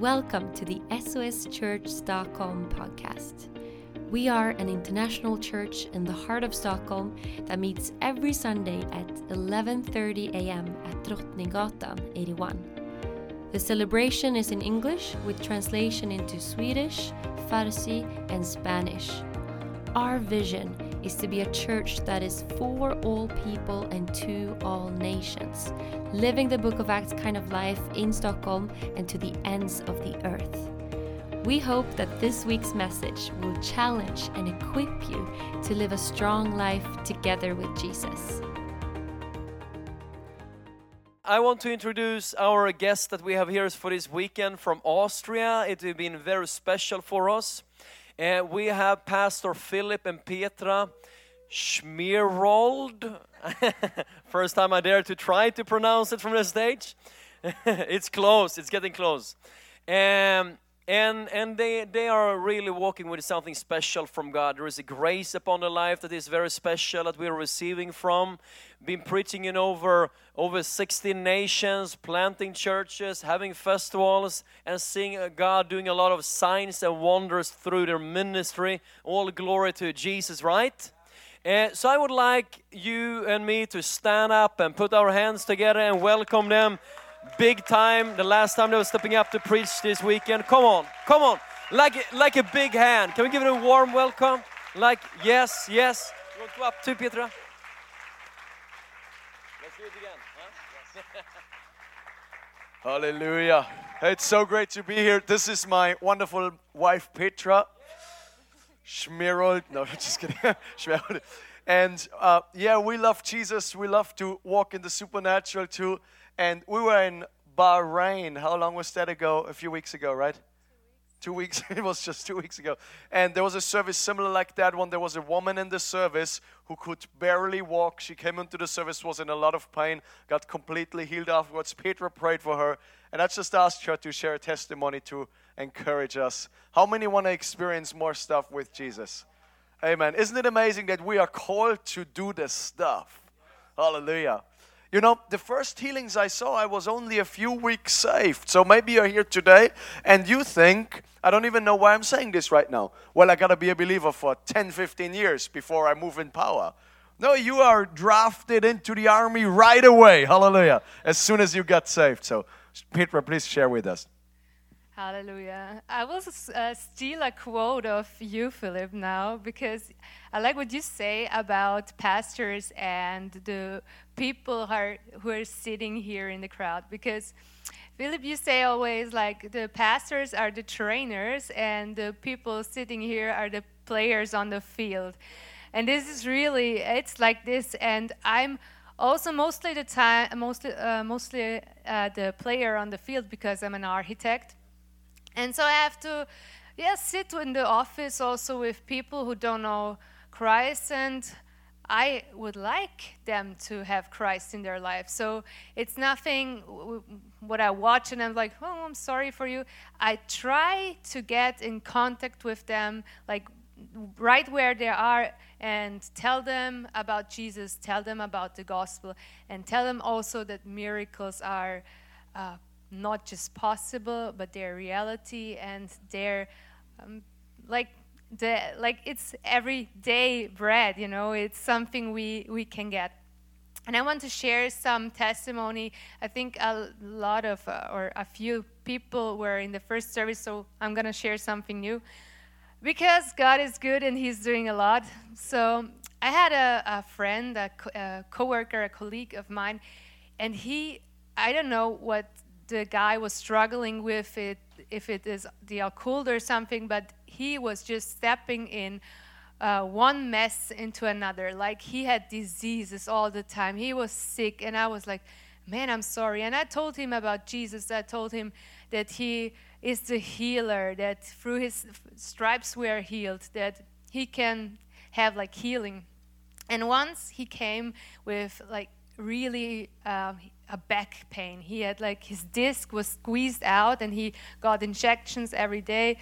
Welcome to the SOS Church Stockholm podcast. We are an international church in the heart of Stockholm that meets every Sunday at 11:30 a.m. at Drottninggatan 81. The celebration is in English with translation into Swedish, Farsi, and Spanish. Our vision is to be a church that is for all people and to all nations, living the Book of Acts kind of life in Stockholm and to the ends of the earth. We hope that this week's message will challenge and equip you to live a strong life together with Jesus. I want to introduce our guest that we have here for this weekend from Austria. It has been very special for us. Uh, we have Pastor Philipp and Petra Schmierold. First time I dare to try to pronounce it from the stage. it's close, it's getting close. Um, and and they they are really walking with something special from God. There is a grace upon their life that is very special that we are receiving from. Been preaching in over over 16 nations, planting churches, having festivals, and seeing uh, God doing a lot of signs and wonders through their ministry. All glory to Jesus, right? Uh, so I would like you and me to stand up and put our hands together and welcome them big time. The last time they were stepping up to preach this weekend. Come on, come on, like like a big hand. Can we give it a warm welcome? Like yes, yes. You want to go up too, Petra? Let's do it again. Huh? Hallelujah. It's so great to be here. This is my wonderful wife, Petra. Schmierold. No, just kidding. Schmierold. And uh, yeah, we love Jesus. We love to walk in the supernatural too. And we were in Bahrain. How long was that ago? A few weeks ago, right? Two weeks. it was just two weeks ago. And there was a service similar like that one. There was a woman in the service who could barely walk. She came into the service, was in a lot of pain, got completely healed afterwards. Petra prayed for her. And I just asked her to share a testimony to encourage us. How many want to experience more stuff with Jesus? Amen. Isn't it amazing that we are called to do this stuff? Hallelujah. You know, the first healings I saw, I was only a few weeks saved. So maybe you're here today and you think, I don't even know why I'm saying this right now. Well, I got to be a believer for 10, 15 years before I move in power. No, you are drafted into the army right away. Hallelujah. As soon as you got saved. So, Petra, please share with us. Hallelujah. I will uh, steal a quote of you, Philipp, now because I like what you say about pastors and the people who are, who are sitting here in the crowd. Because, Philipp, you say always like the pastors are the trainers and the people sitting here are the players on the field. And this is really, it's like this. And I'm also mostly the time, mostly, uh, mostly uh, the player on the field because I'm an architect and so I have to, yeah, sit in the office also with people who don't know Christ, and I would like them to have Christ in their life. So it's nothing what I watch and I'm like, oh, I'm sorry for you. I try to get in contact with them, like right where they are, and tell them about Jesus, tell them about the gospel, and tell them also that miracles are. Uh, not just possible, but their reality and their um, like the like it's everyday bread. You know, it's something we we can get. And I want to share some testimony. I think a lot of uh, or a few people were in the first service, so I'm gonna share something new because God is good and He's doing a lot. So I had a, a friend, a, co- a coworker, a colleague of mine, and he I don't know what the guy was struggling with it, if it is the occult or something, but he was just stepping in uh, one mess into another. Like he had diseases all the time. He was sick, and I was like, man, I'm sorry. And I told him about Jesus. I told him that he is the healer, that through his stripes we are healed, that he can have like healing. And once he came with like really um, a back pain. He had like his disc was squeezed out and he got injections every day.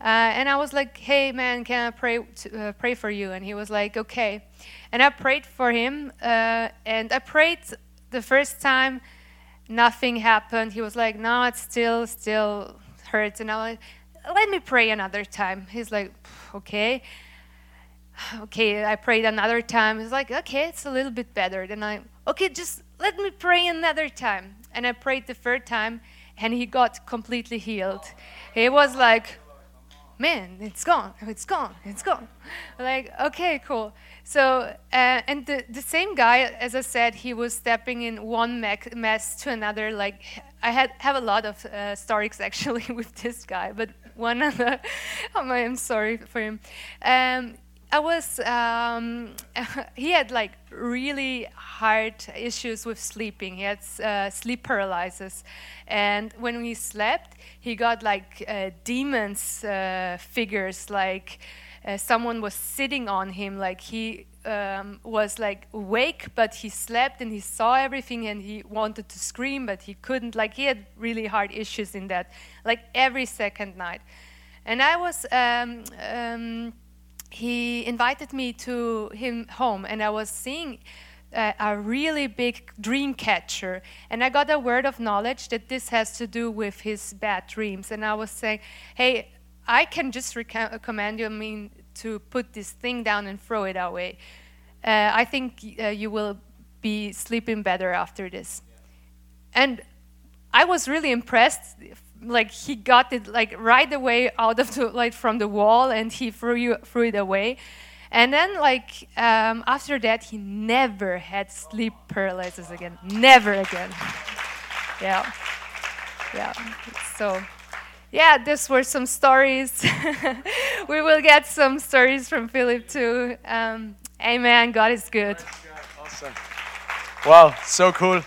Uh, and I was like, "Hey man, can I pray to, uh, pray for you?" And he was like, "Okay." And I prayed for him, uh, and I prayed the first time, nothing happened. He was like, "No, it's still still hurts. And I was like, let me pray another time. He's like, okay. Okay, I prayed another time. He's like, okay, it's a little bit better. Then I, okay, just let me pray another time. And I prayed the third time, and he got completely healed. He was like, man, it's gone, it's gone, it's gone. Like, okay, cool. So, uh, and the, the same guy, as I said, he was stepping in one mess to another. Like, I had have a lot of uh, stories actually with this guy, but one of the, I'm sorry for him. Um, I was, um, he had like really hard issues with sleeping. He had uh, sleep paralysis. And when we slept, he got like uh, demons uh, figures, like uh, someone was sitting on him, like he um, was like awake, but he slept and he saw everything and he wanted to scream, but he couldn't. Like he had really hard issues in that, like every second night. And I was, um, um, he invited me to him home, and I was seeing uh, a really big dream catcher. And I got a word of knowledge that this has to do with his bad dreams. And I was saying, hey, I can just recommend you, I mean, to put this thing down and throw it away. Uh, I think uh, you will be sleeping better after this. And I was really impressed like he got it like right away out of the like from the wall and he threw you threw it away. And then like um, after that he never had sleep paralysis again. Never again. Yeah. Yeah. So yeah these were some stories. We will get some stories from philipp too. Um, amen. God is good. Awesome. Wow so cool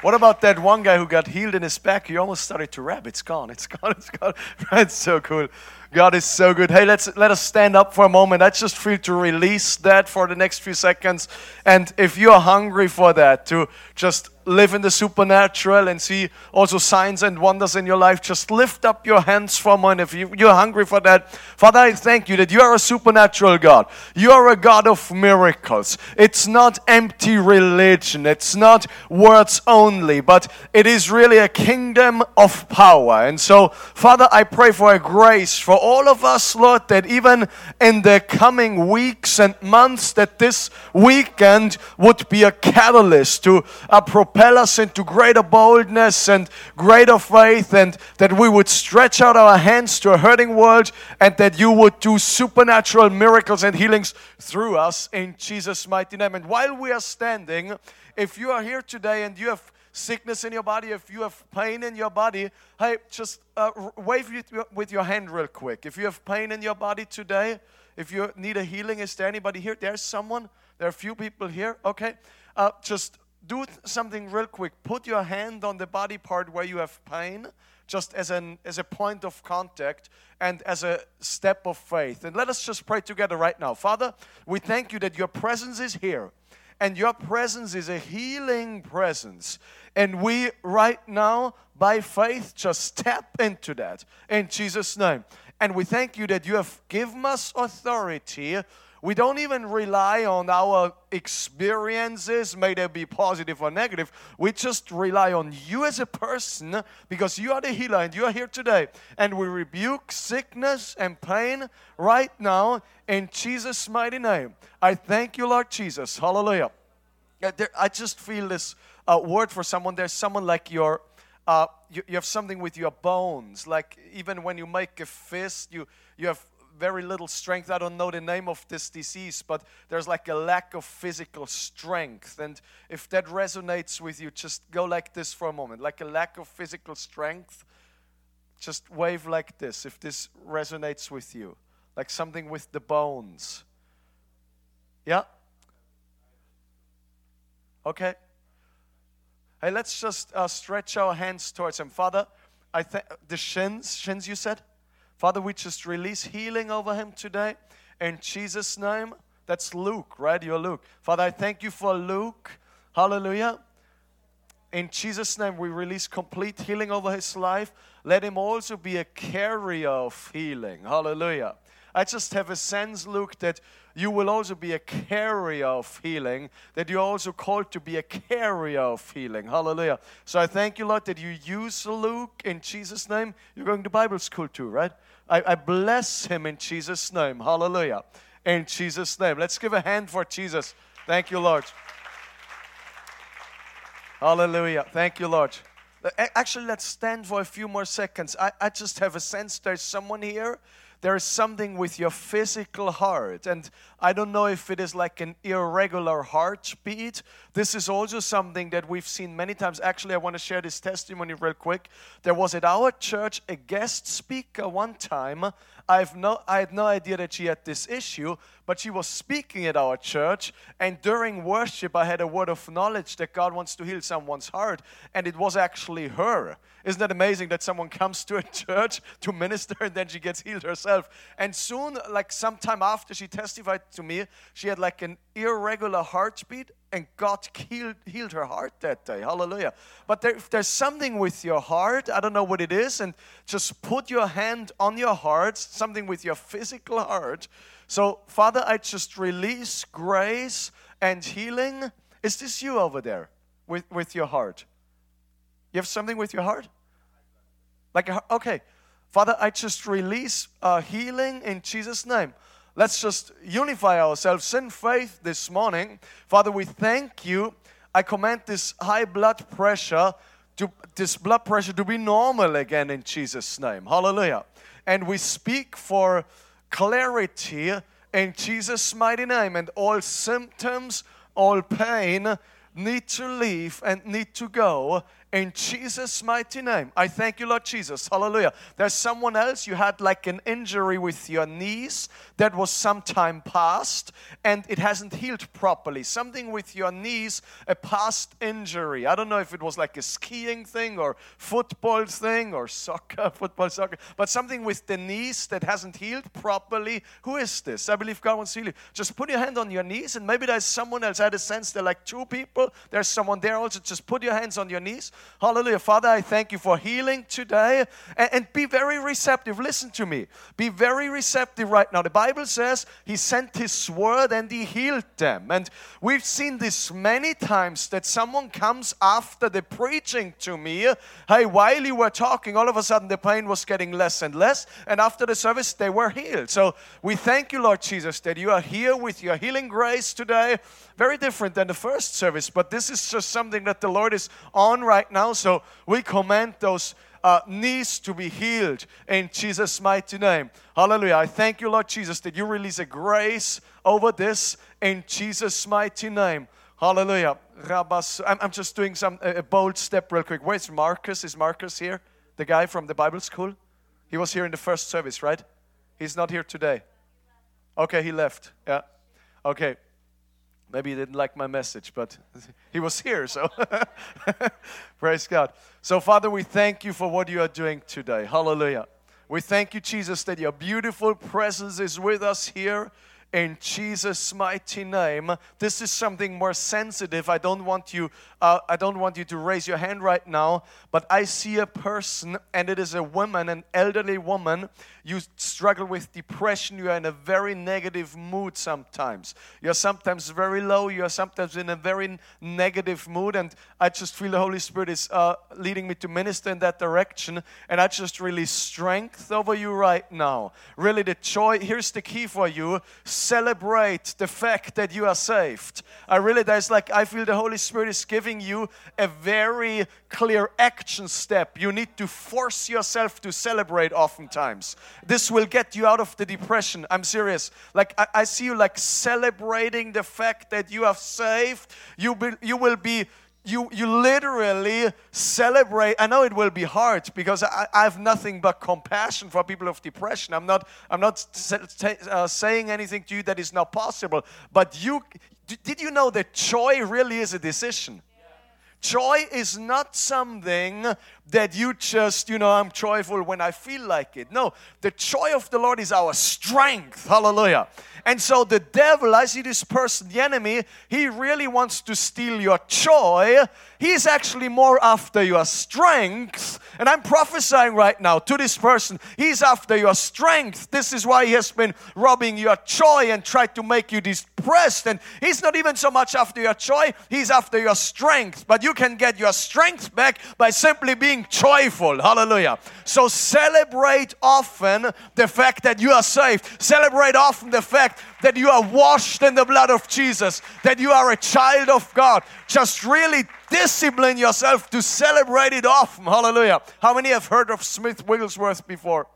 what about that one guy who got healed in his back? He almost started to rap. It's gone. It's gone. It's gone. It's so cool. God is so good. Hey, let's let us stand up for a moment. I just feel to release that for the next few seconds. And if you're hungry for that, to just live in the supernatural and see also signs and wonders in your life, just lift up your hands for a moment if you, you're hungry for that. Father, I thank you that you are a supernatural God. You are a God of miracles. It's not empty religion, it's not words only, but it is really a kingdom of power. And so, Father, I pray for a grace for all of us, Lord, that even in the coming weeks and months, that this weekend would be a catalyst to a uh, propel us into greater boldness and greater faith, and that we would stretch out our hands to a hurting world, and that you would do supernatural miracles and healings through us in Jesus' mighty name. And while we are standing, if you are here today and you have sickness in your body, if you have pain in your body, hey, just uh, wave with your hand real quick. If you have pain in your body today, if you need a healing, is there anybody here? There's someone. There are a few people here. Okay. Uh, just do something real quick. Put your hand on the body part where you have pain, just as an as a point of contact and as a step of faith. And let us just pray together right now. Father, we thank you that your presence is here. And your presence is a healing presence. And we right now, by faith, just step into that in Jesus' name. And we thank you that you have given us authority we don't even rely on our experiences, may they be positive or negative. We just rely on you as a person because you are the healer and you are here today. And we rebuke sickness and pain right now in Jesus' mighty name. I thank you, Lord Jesus. Hallelujah. I just feel this uh, word for someone. There's someone like your, uh, you, you have something with your bones. Like even when you make a fist, you, you have very little strength. I don't know the name of this disease, but there's like a lack of physical strength. And if that resonates with you, just go like this for a moment like a lack of physical strength. Just wave like this if this resonates with you, like something with the bones. Yeah? Okay. Hey, let's just uh, stretch our hands towards Him. Father, I think the shins, shins you said? Father, we just release healing over him today in Jesus' name. That's Luke, right? You're Luke. Father, I thank you for Luke. Hallelujah. In Jesus' name, we release complete healing over his life. Let him also be a carrier of healing. Hallelujah. I just have a sense, Luke, that you will also be a carrier of healing, that you're also called to be a carrier of healing. Hallelujah. So I thank you, Lord, that you use Luke in Jesus' name. You're going to Bible school too, right? I, I bless him in Jesus' name. Hallelujah. In Jesus' name. Let's give a hand for Jesus. Thank you, Lord. Hallelujah. Thank you, Lord. Actually, let's stand for a few more seconds. I, I just have a sense there's someone here. There is something with your physical heart. And I don't know if it is like an irregular heartbeat. This is also something that we've seen many times. Actually, I want to share this testimony real quick. There was at our church a guest speaker one time I've no, I had no idea that she had this issue, but she was speaking at our church. And during worship, I had a word of knowledge that God wants to heal someone's heart. And it was actually her. Isn't that amazing that someone comes to a church to minister and then she gets healed herself? And soon, like sometime after she testified to me, she had like an irregular heartbeat and God healed, healed her heart that day. Hallelujah. But there, if there's something with your heart, I don't know what it is, and just put your hand on your heart, something with your physical heart. So, Father, I just release grace and healing. Is this you over there with, with your heart? You have something with your heart? Like, okay. Father, I just release uh, healing in Jesus' name. Let's just unify ourselves in faith this morning. Father, we thank you. I command this high blood pressure to this blood pressure to be normal again in Jesus' name. Hallelujah. And we speak for clarity in Jesus' mighty name. And all symptoms, all pain need to leave and need to go in Jesus' mighty name. I thank you, Lord Jesus. Hallelujah. There's someone else, you had like an injury with your knees that was some time past and it hasn't healed properly. Something with your knees, a past injury. I don't know if it was like a skiing thing or football thing or soccer, football, soccer, but something with the knees that hasn't healed properly. Who is this? I believe God wants to heal you. Just put your hand on your knees and maybe there's someone else. I had a sense there are like two people. There's someone there also. Just put your hands on your knees Hallelujah. Father, I thank you for healing today. And, and, be very receptive. Listen to me. Be very receptive right now. The Bible says He sent His word and He healed them. And we've seen this many times that someone comes after the preaching to me. Hey, while you were talking, all of a sudden the pain was getting less and less. And after the service, they were healed. So we thank you, Lord Jesus, that you are here with your healing grace today. Very different than the first service, but this is just something that the Lord is on right now. So we command those uh, knees to be healed in Jesus' mighty name. Hallelujah. I thank you, Lord Jesus, that you release a grace over this in Jesus' mighty name. Hallelujah. Rabas. I'm, I'm just doing some a bold step real quick. Where's Marcus? Is Marcus here? The guy from the Bible school? He was here in the first service, right? He's not here today. Okay, he left. Yeah. Okay. Maybe he didn't like my message, but he was here, so praise God. So, Father, we thank you for what you are doing today. Hallelujah. We thank you, Jesus, that your beautiful presence is with us here in Jesus' mighty name. This is something more sensitive. I don't want you. Uh, I don't want you to raise your hand right now. But I see a person, and it is a woman, an elderly woman. You struggle with depression. You are in a very negative mood sometimes. You are sometimes very low. You are sometimes in a very negative mood. And I just feel the Holy Spirit is uh, leading me to minister in that direction. And I just release strength over you right now. Really, the joy. Here's the key for you celebrate the fact that you are saved. I really, there's like, I feel the Holy Spirit is giving you a very clear action step. You need to force yourself to celebrate oftentimes. This will get you out of the depression. I'm serious. Like, I, I see you like celebrating the fact that you are saved. You, be, you will be you, you literally celebrate. I know it will be hard because I, I have nothing but compassion for people of depression. I'm not, I'm not uh, saying anything to you that is not possible. But you, did you know that joy really is a decision? Joy is not something that you just, you know, I'm joyful when I feel like it. No, the joy of the Lord is our strength. Hallelujah. And so the devil, I see this person, the enemy, he really wants to steal your joy. He's actually more after your strength. And I'm prophesying right now to this person. He's after your strength. This is why he has been robbing your joy and tried to make you depressed. And he's not even so much after your joy, he's after your strength. But you can get your strength back by simply being joyful. Hallelujah. So celebrate often the fact that you are saved. Celebrate often the fact that you are washed in the blood of Jesus, that you are a child of God. Just really discipline yourself to celebrate it often. Hallelujah. How many have heard of Smith Wigglesworth before?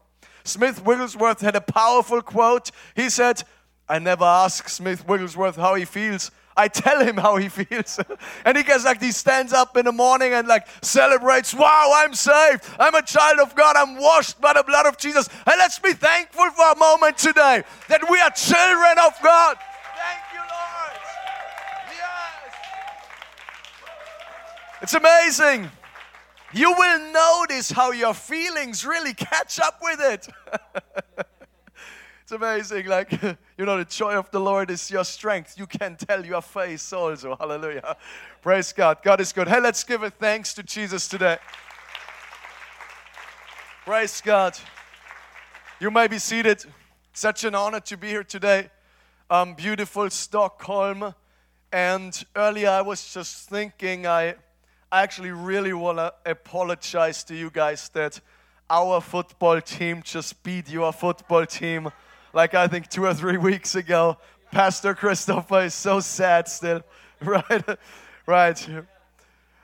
Smith Wigglesworth had a powerful quote. He said, I never ask Smith Wigglesworth how he feels. I tell him how he feels. and he gets like, he stands up in the morning and like celebrates, wow, I'm saved. I'm a child of God. I'm washed by the blood of Jesus. And let's be thankful for a moment today that we are children of God. Thank you, Lord. Yes. It's amazing. You will notice how your feelings really catch up with it. It's amazing. Like, you know, the joy of the Lord is your strength. You can tell your face also. Hallelujah. Praise God. God is good. Hey, let's give a thanks to Jesus today. Praise God. You may be seated. Such an honor to be here today. Um, beautiful Stockholm. And earlier I was just thinking, I, I actually really want to apologize to you guys that our football team just beat your football team like I think two or three weeks ago. Pastor Christopher is so sad still, right? right.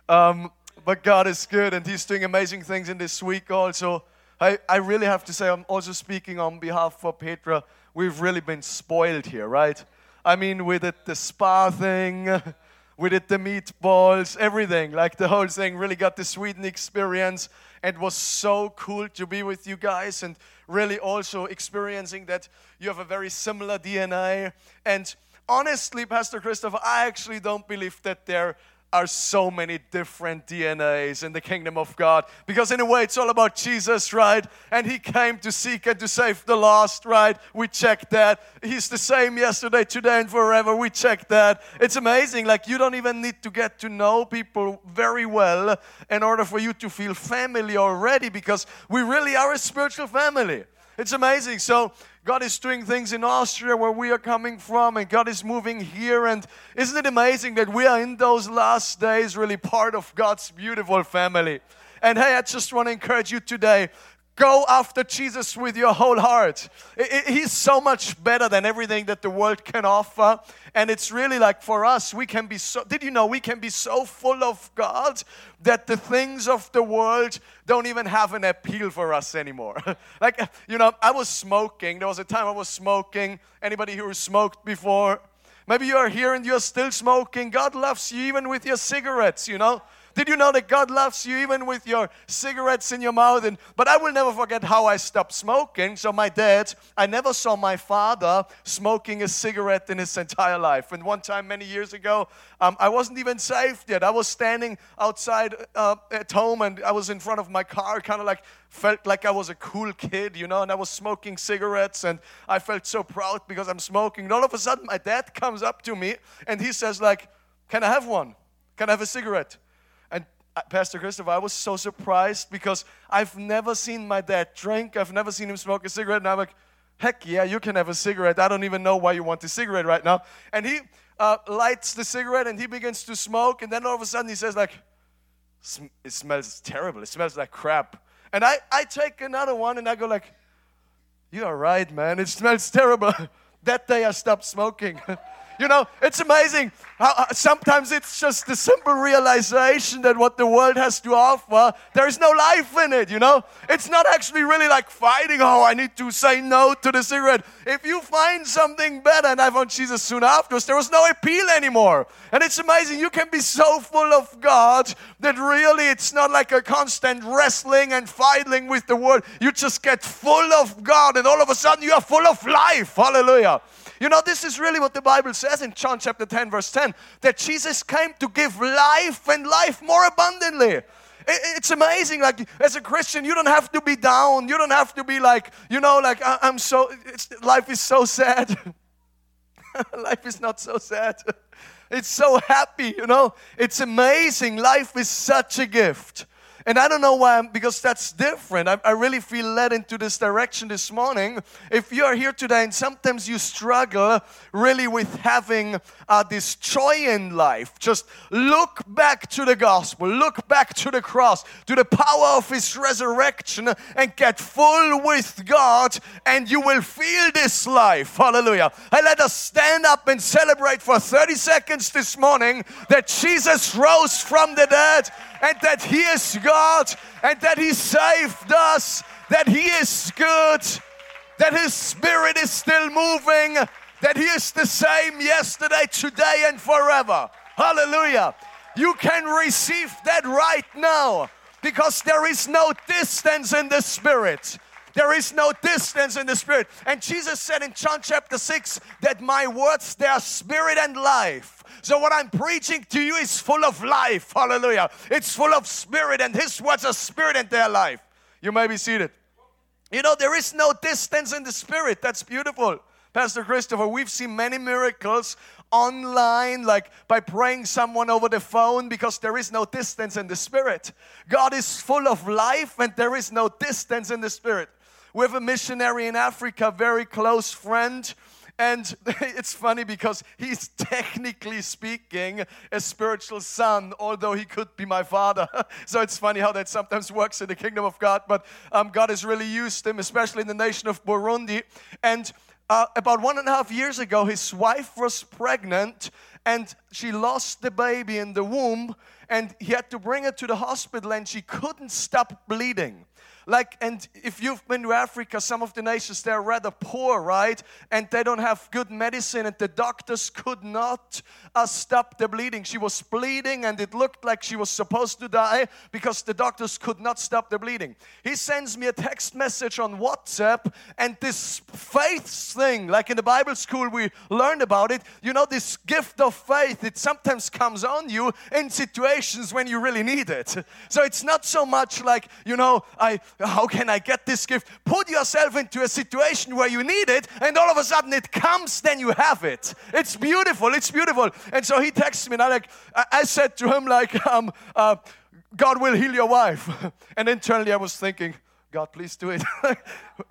Um, but God is good and He's doing amazing things in this week also. I, I really have to say, I'm also speaking on behalf of Petra. We've really been spoiled here, right? I mean, we did the spa thing, we did the meatballs, everything. Like the whole thing really got the Sweden experience it was so cool to be with you guys and really also experiencing that you have a very similar DNA. And honestly, Pastor Christopher, I actually don't believe that there are so many different DNAs in the kingdom of God. Because in a way, it's all about Jesus, right? And He came to seek and to save the lost, right? We check that. He's the same yesterday, today, and forever. We check that. It's amazing. Like, you don't even need to get to know people very well in order for you to feel family already, because we really are a spiritual family. It's amazing. So, God is doing things in Austria where we are coming from, and God is moving here. And isn't it amazing that we are in those last days really part of God's beautiful family? And hey, I just want to encourage you today Go after Jesus with your whole heart. He's so much better than everything that the world can offer. And it's really like for us, we can be so, did you know we can be so full of God that the things of the world don't even have an appeal for us anymore? like, you know, I was smoking. There was a time I was smoking. Anybody who smoked before? Maybe you're here and you're still smoking. God loves you even with your cigarettes, you know? Did you know that God loves you even with your cigarettes in your mouth? And, but I will never forget how I stopped smoking. So, my dad, I never saw my father smoking a cigarette in his entire life. And one time, many years ago, um, I wasn't even saved yet. I was standing outside uh, at home and I was in front of my car, kind of like felt like I was a cool kid, you know, and I was smoking cigarettes and I felt so proud because I'm smoking. And all of a sudden, my dad comes up to me and he says, like, can I have one? Can I have a cigarette? Pastor Christopher, I was so surprised because I've never seen my dad drink. I've never seen him smoke a cigarette. And I'm like, heck yeah, you can have a cigarette. I don't even know why you want a cigarette right now. And he uh, lights the cigarette and he begins to smoke. And then all of a sudden he says like, it smells terrible. It smells like crap. And I, I take another one and I go like, you are right, man. It smells terrible. that day I stopped smoking. You know, it's amazing how sometimes it's just the simple realization that what the world has to offer, there is no life in it, you know? It's not actually really like fighting, oh, I need to say no to the cigarette. If you find something better, and I found Jesus soon afterwards, there was no appeal anymore. And it's amazing, you can be so full of God that really it's not like a constant wrestling and fighting with the world. You just get full of God, and all of a sudden you are full of life. Hallelujah. You know, this is really what the Bible says in John chapter 10, verse 10 that Jesus came to give life and life more abundantly. It's amazing. Like as a Christian, you don't have to be down. You don't have to be like, you know, like I'm so. life is so sad. life is not so sad. It's so happy, you know. It's amazing. Life is such a gift. And I don't know why, because that's different. I, I really feel led into this direction this morning. If you are here today and sometimes you struggle really with having uh, this joy in life, just look back to the gospel, look back to the cross, to the power of His resurrection, and get full with God, and you will feel this life. Hallelujah. And let us stand up and celebrate for 30 seconds this morning that Jesus rose from the dead and that He is God and that He saved us, that He is good, that His Spirit is still moving, that He is the same yesterday, today, and forever. Hallelujah. You can receive that right now because there is no distance in the Spirit. There is no distance in the Spirit. And Jesus said in John chapter 6 that my words, they are spirit and life. So, what I'm preaching to you is full of life. Hallelujah. It's full of spirit, and His words are spirit and their life. You may be seated. You know, there is no distance in the spirit. That's beautiful. Pastor Christopher, we've seen many miracles online, like by praying someone over the phone, because there is no distance in the spirit. God is full of life, and there is no distance in the spirit. We have a missionary in Africa, very close friend and it's funny because he's technically speaking a spiritual son, although he could be my father. so it's funny how that sometimes works in the kingdom of God. But um, God has really used him, especially in the nation of Burundi. And uh, about one and a half years ago, his wife was pregnant and she lost the baby in the womb. And he had to bring her to the hospital, and she couldn't stop bleeding. Like, and if you've been to Africa, some of the nations they're rather poor, right? And they don't have good medicine, and the doctors could not uh, stop the bleeding. She was bleeding, and it looked like she was supposed to die because the doctors could not stop the bleeding. He sends me a text message on WhatsApp, and this faith thing, like in the Bible school we learned about it, you know, this gift of faith, it sometimes comes on you in situations when you really need it. So it's not so much like, you know, I how can I get this gift? Put yourself into a situation where you need it, and all of a sudden it comes, then you have it. It's beautiful. It's beautiful. And so he texts me, and I like I said to him like, um, uh, God will heal your wife. And internally I was thinking, God, please do it.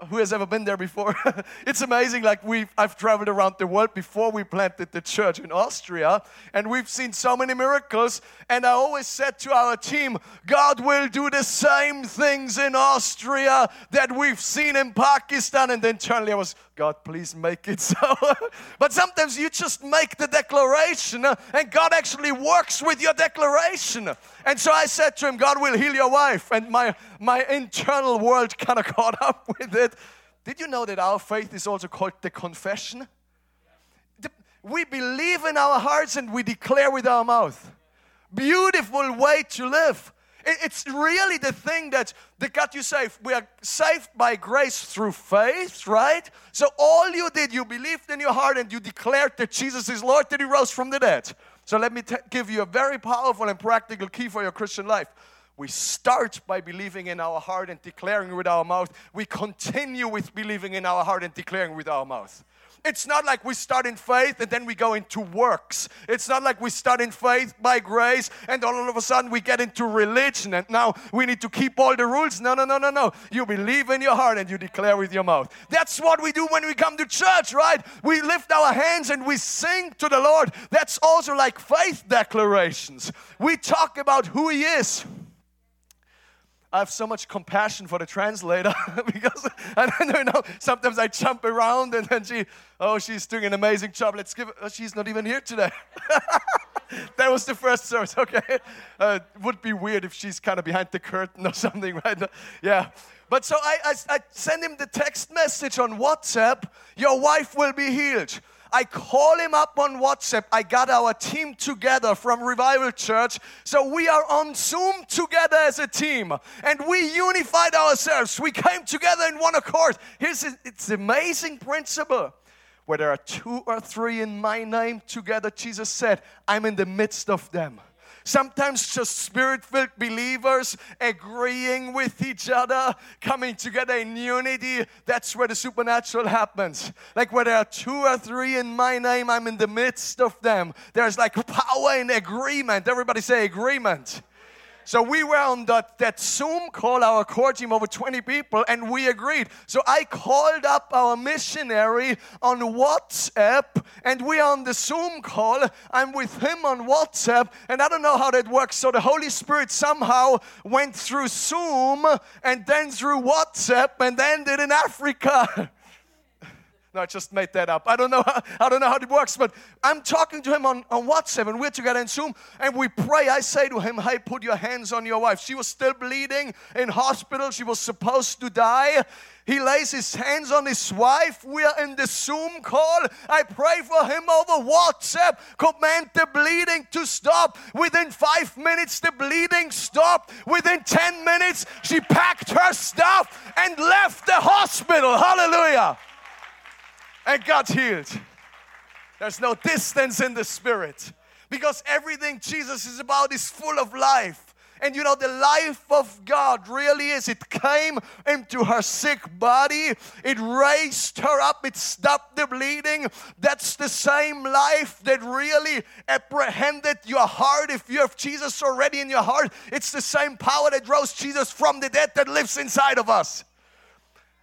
Who has ever been there before? it's amazing. Like we've, I've traveled around the world before we planted the church in Austria, and we've seen so many miracles. And I always said to our team, God will do the same things in Austria that we've seen in Pakistan. And then internally I was, God, please make it so. but sometimes you just make the declaration, and God actually works with your declaration. And so I said to him, God will heal your wife. And my, my internal world kind of caught up with it. Did you know that our faith is also called the confession? We believe in our hearts and we declare with our mouth. Beautiful way to live. It's really the thing that, that got you saved. We are saved by grace through faith, right? So all you did, you believed in your heart and you declared that Jesus is Lord, that He rose from the dead. So let me t- give you a very powerful and practical key for your Christian life. We start by believing in our heart and declaring with our mouth. We continue with believing in our heart and declaring with our mouth. It's not like we start in faith and then we go into works. It's not like we start in faith by grace and all of a sudden we get into religion and now we need to keep all the rules. No, no, no, no, no. You believe in your heart and you declare with your mouth. That's what we do when we come to church, right? We lift our hands and we sing to the Lord. That's also like faith declarations. We talk about who He is. I have so much compassion for the translator because I don't know. Sometimes I jump around and then she, oh, she's doing an amazing job. Let's give. Oh, she's not even here today. that was the first service. Okay, uh, would be weird if she's kind of behind the curtain or something, right? Yeah. But so I, I, I send him the text message on WhatsApp. Your wife will be healed. I call him up on WhatsApp. I got our team together from Revival Church. So we are on Zoom together as a team and we unified ourselves. We came together in one accord. Here's it's amazing principle. Where there are two or three in my name together, Jesus said, I'm in the midst of them. Sometimes just spirit filled believers agreeing with each other, coming together in unity. That's where the supernatural happens. Like where there are two or three in my name, I'm in the midst of them. There's like power in agreement. Everybody say agreement. So we were on that, that Zoom call, our core team, over 20 people, and we agreed. So I called up our missionary on WhatsApp, and we are on the Zoom call. I'm with him on WhatsApp, and I don't know how that works. So the Holy Spirit somehow went through Zoom, and then through WhatsApp, and ended in Africa. No, I just made that up. I don't know how, I don't know how it works, but I'm talking to him on, on WhatsApp and we're together in Zoom and we pray. I say to him, Hey, put your hands on your wife. She was still bleeding in hospital. She was supposed to die. He lays his hands on his wife. We are in the Zoom call. I pray for him over WhatsApp. Command the bleeding to stop. Within five minutes, the bleeding stopped. Within 10 minutes, she packed her stuff and left the hospital. Hallelujah and got healed. There's no distance in the spirit because everything Jesus is about is full of life. And you know, the life of God really is. It came into her sick body, it raised her up, it stopped the bleeding. That's the same life that really apprehended your heart. If you have Jesus already in your heart, it's the same power that rose Jesus from the dead that lives inside of us.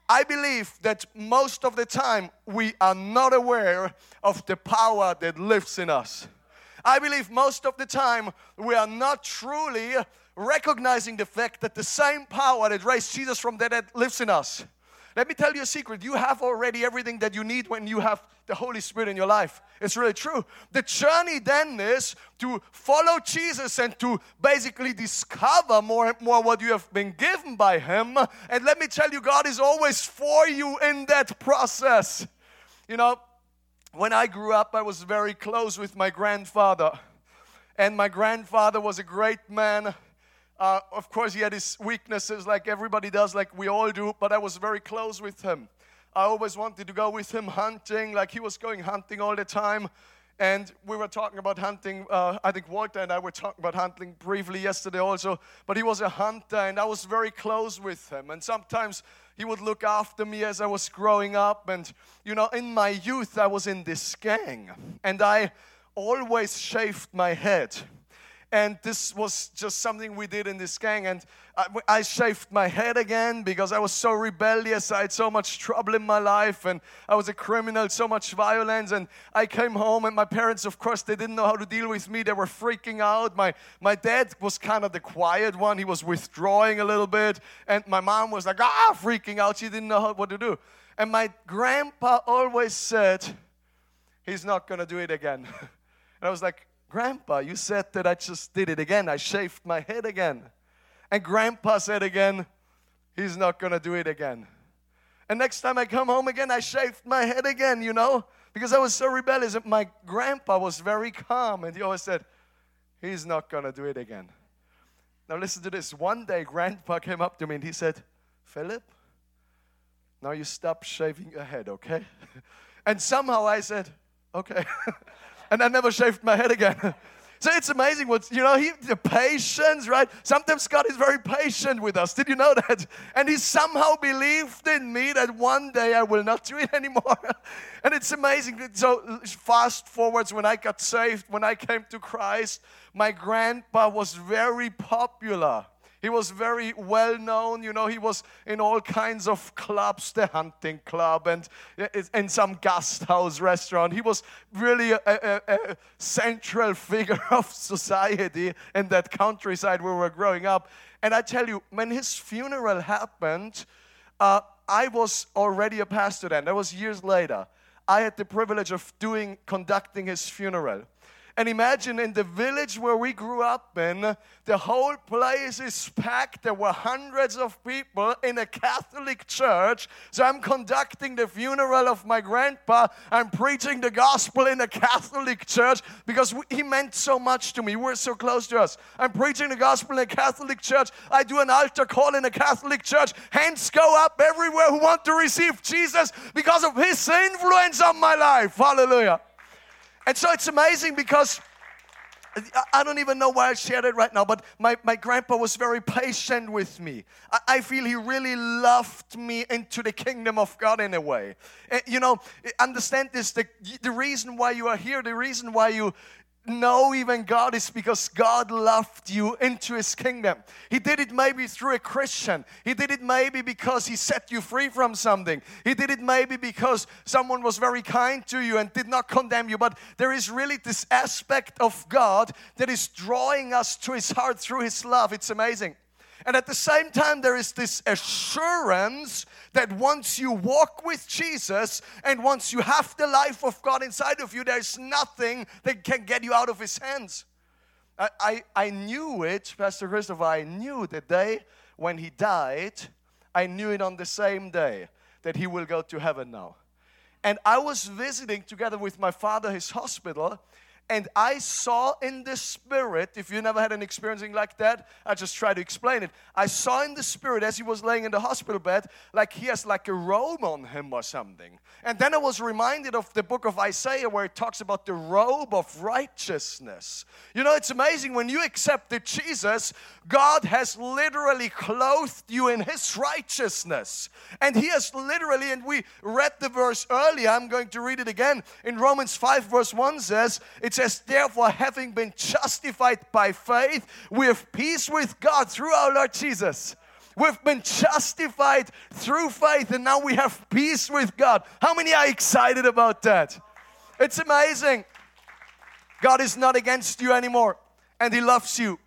I believe that most of the time we are not aware of the power that lives in us. I believe most of the time we are not truly recognizing the fact that the same power that raised Jesus from the dead lives in us. Let me tell you a secret. You have already everything that you need when you have the Holy Spirit in your life. It's really true. The journey then is to follow Jesus and to basically discover more and more what you have been given by Him. And let me tell you, God is always for you in that process. You know, when I grew up, I was very close with my grandfather. And my grandfather was a great man. Uh, of course, he had his weaknesses like everybody does, like we all do, but I was very close with him. I always wanted to go with him hunting, like he was going hunting all the time. And we were talking about hunting. Uh, I think Walter and I were talking about hunting briefly yesterday also. But he was a hunter, and I was very close with him. And sometimes he would look after me as I was growing up. And, you know, in my youth, I was in this gang. And I always shaved my head and this was just something we did in this gang. And I, I, shaved my head again because i was so rebellious. I had so much trouble in my life. And i was a criminal so much violence. And i came home and my parents of course they didn't know how to deal with me. They were freaking out. My, my dad was kind of the quiet one. He was withdrawing a little bit. And my mom was like ah freaking out. She didn't know how, what to do. And my grandpa always said he's not going to do it again. And i was like Grandpa, you said that I just did it again. I shaved my head again. And Grandpa said again, He's not going to do it again. And next time I come home again, I shaved my head again, you know, because I was so rebellious. My grandpa was very calm and he always said, He's not going to do it again. Now, listen to this. One day, grandpa came up to me and he said, Philipp, now you stop shaving your head, okay? and somehow I said, Okay. and I never shaved my head again. so it's amazing what, you know, he, the patience, right? Sometimes God is very patient with us. Did you know that? And he somehow believed in me that one day I will not do it anymore. and it's amazing. So fast forwards when I got saved, when I came to Christ, my grandpa was very popular. He was very well known, you know, he was in all kinds of clubs, the hunting club and in some guest house restaurant. He was really a, a, a central figure of society in that countryside where we were growing up. And I tell you, when his funeral happened, uh, I was already a pastor then. That was years later. I had the privilege of doing, conducting his funeral. And imagine in the village where we grew up in, the whole place is packed. There were hundreds of people in a Catholic church. So I'm conducting the funeral of my grandpa. I'm preaching the gospel in a Catholic church because he meant so much to me. We're so close to us. I'm preaching the gospel in a Catholic church. I do an altar call in a Catholic church. Hands go up everywhere who want to receive Jesus because of his influence on my life. Hallelujah. And so it's amazing because I don't even know why I shared it right now, but my, my grandpa was very patient with me. I, I feel he really loved me into the kingdom of God in a way. Uh, you know, understand this the, the reason why you are here, the reason why you, know even God is because God loved you into His kingdom. He did it maybe through a Christian. He did it maybe because He set you free from something. He did it maybe because someone was very kind to you and did not condemn you. But there is really this aspect of God that is drawing us to His heart through His love. It's amazing. And at the same time, there is this assurance that once you walk with Jesus and once you have the life of God inside of you, there's nothing that can get you out of His hands. I, I, I knew it, Pastor Christopher, I knew the day when He died, I knew it on the same day that He will go to heaven now. And I was visiting together with my father his hospital, and I saw in the spirit, if you never had an experiencing like that, I just try to explain it. I saw in the spirit as he was laying in the hospital bed, like he has like a robe on him or something. And then I was reminded of the book of Isaiah where it talks about the robe of righteousness. You know, it's amazing when you accepted Jesus, God has literally clothed you in his righteousness. And he has literally, and we read the verse earlier, I'm going to read it again. In Romans 5, verse 1 says, it says, Therefore, having been justified by faith, we have peace with God through our Lord Jesus. We've been justified through faith, and now we have peace with God. How many are excited about that? It's amazing. God is not against you anymore, and He loves you.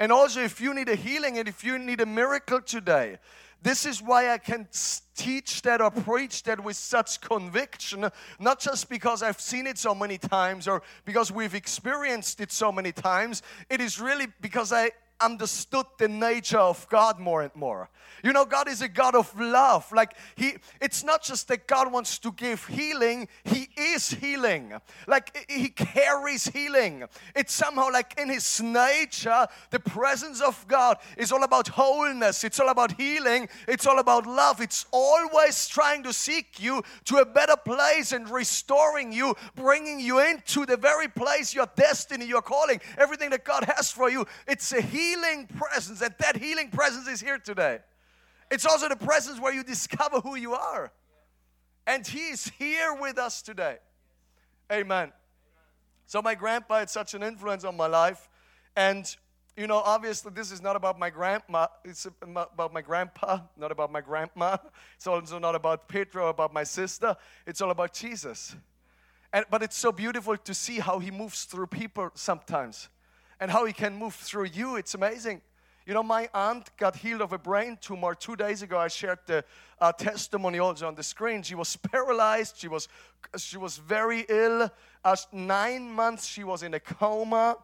And also, if you need a healing and if you need a miracle today, this is why I can teach that or preach that with such conviction, not just because I've seen it so many times or because we've experienced it so many times. It is really because I understood the nature of God more and more. You know, God is a God of love. Like He, it's not just that God wants to give healing, He is healing. Like He carries healing. It's somehow like in His nature, the presence of God is all about wholeness, it's all about healing, it's all about love. It's always trying to seek you to a better place and restoring you, bringing you into the very place, your destiny, your calling, everything that God has for you. It's a healing healing presence, and that healing presence is here today. It's also the presence where you discover who you are. And He is here with us today. Amen. So, my grandpa had such an influence on my life. And, you know, obviously, this is not about my grandma. It's about my grandpa, not about my grandma. It's also not about Pedro, about my sister. It's all about Jesus. And, but it's so beautiful to see how he moves through people sometimes and how He can move through you. It's amazing. You know, my aunt got healed of a brain tumor two days ago. I shared the uh, testimony also on the screen. She was paralyzed. She was she was very ill. Nine months she was in a coma.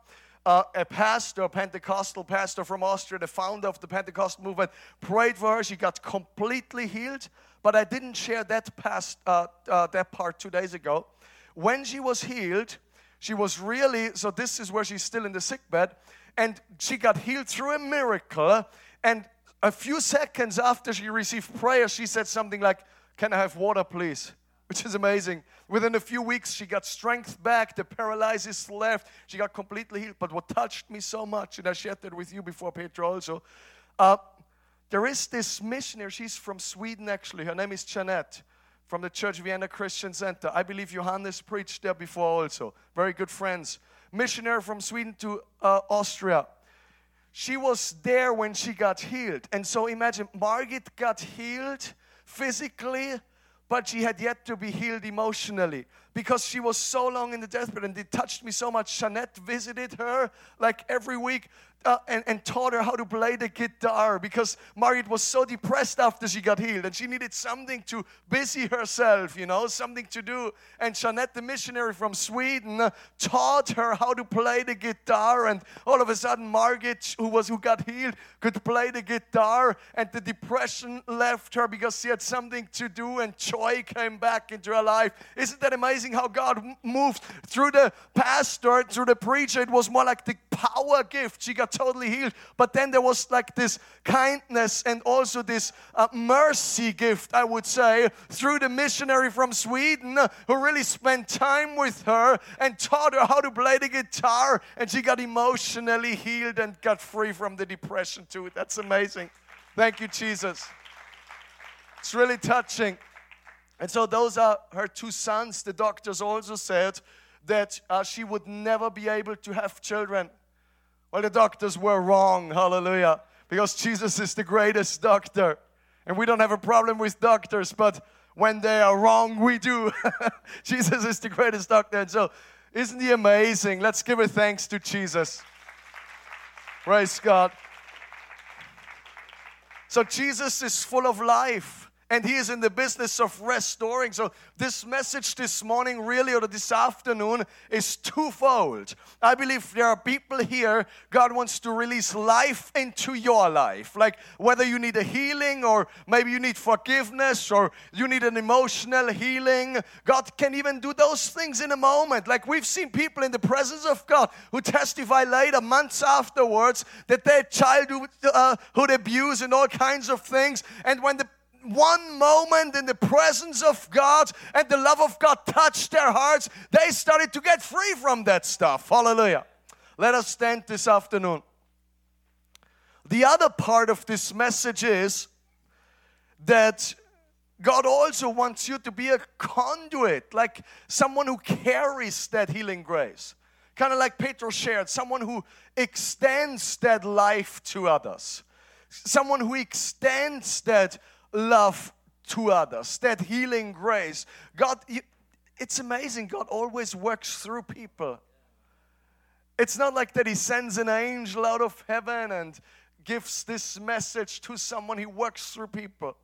Uh, a pastor, a Pentecostal pastor from Austria, the founder of the Pentecostal movement, prayed for her. She got completely healed. But I didn't share that past uh, uh, that part two days ago. When she was healed, she was really, so this is where she's still in the sick bed, and she got healed through a miracle. And a few seconds after she received prayer, she said something like, Can I have water, please? Which is amazing. Within a few weeks, she got strength back, the paralysis left, she got completely healed. But what touched me so much, and I shared that with you before, Petra, also, uh, there is this missionary, she's from Sweden actually, her name is Jeanette from the Church Vienna Christian Center. I believe Johannes preached there before also. Very good friends. Missionary from Sweden to uh, Austria. She was there when she got healed. And so imagine Margit got healed physically, but she had yet to be healed emotionally because she was so long in the deathbed and it touched me so much. Jeanette visited her like every week uh, and, and taught her how to play the guitar because Margaret was so depressed after she got healed and she needed something to busy herself, you know, something to do. And Jeanette, the missionary from Sweden, uh, taught her how to play the guitar. And all of a sudden, Margaret, who was who got healed, could play the guitar, and the depression left her because she had something to do, and joy came back into her life. Isn't that amazing how God moved through the pastor, through the preacher? It was more like the power gift. She got totally healed. But then there was like this kindness and also this uh, mercy gift, I would say, through the missionary from Sweden who really spent time with her and taught her how to play the guitar. And she got emotionally healed and got free from the depression too. That's amazing. Thank you, Jesus. It's really touching. And so, those are her two sons. The doctors also said that uh, she would never be able to have children. Well, the doctors were wrong, hallelujah, because Jesus is the greatest doctor. And we don't have a problem with doctors, but when they are wrong, we do. Jesus is the greatest doctor. And so, isn't he amazing? Let's give a thanks to Jesus. Praise God. So, Jesus is full of life and he is in the business of restoring. So, this message this morning, really, or this afternoon, is twofold. I believe there are people here, God wants to release life into your life. Like whether you need a healing, or maybe you need forgiveness, or you need an emotional healing, God can even do those things in a moment. Like we've seen people in the presence of God who testify later, months afterwards, that their childhood uh, abuse and all kinds of things. And when the one moment in the presence of God and the love of God touched their hearts, they started to get free from that stuff. Hallelujah. Let us stand this afternoon. The other part of this message is that God also wants you to be a conduit, like someone who carries that healing grace. Kind of like Petro shared, someone who extends that life to others, someone who extends that love to others, that healing grace. God, it's amazing. God always works through people. It's not like that He sends an angel out of heaven and gives this message to someone, He works through people.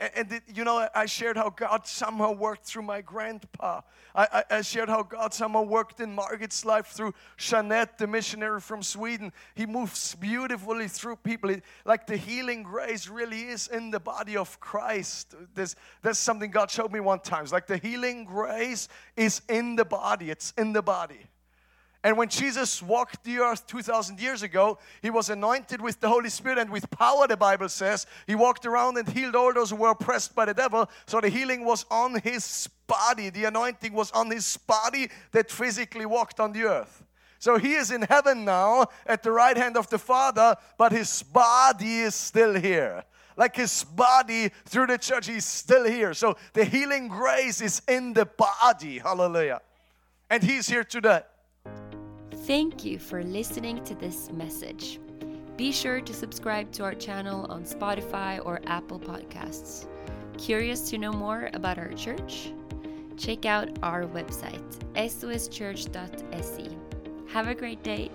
And, and you know, I shared how God somehow worked through my grandpa. I, I, I, shared how God somehow worked in Margit's life through Jeanette, the missionary from Sweden. He moves beautifully through people. It, like the healing grace really is in the body of Christ. There's, that's something God showed me one time. It's like the healing grace is in the body, it's in the body. And when Jesus walked the earth 2,000 years ago, he was anointed with the Holy Spirit and with power, the Bible says. He walked around and healed all those who were oppressed by the devil. So the healing was on his body, the anointing was on his body that physically walked on the earth. So he is in heaven now at the right hand of the Father, but his body is still here. Like his body through the church, he's still here. So the healing grace is in the body. Hallelujah. And he's here today. Thank you for listening to this message. Be sure to subscribe to our channel on Spotify or Apple Podcasts. Curious to know more about our church? Check out our website, soschurch.se. Have a great day.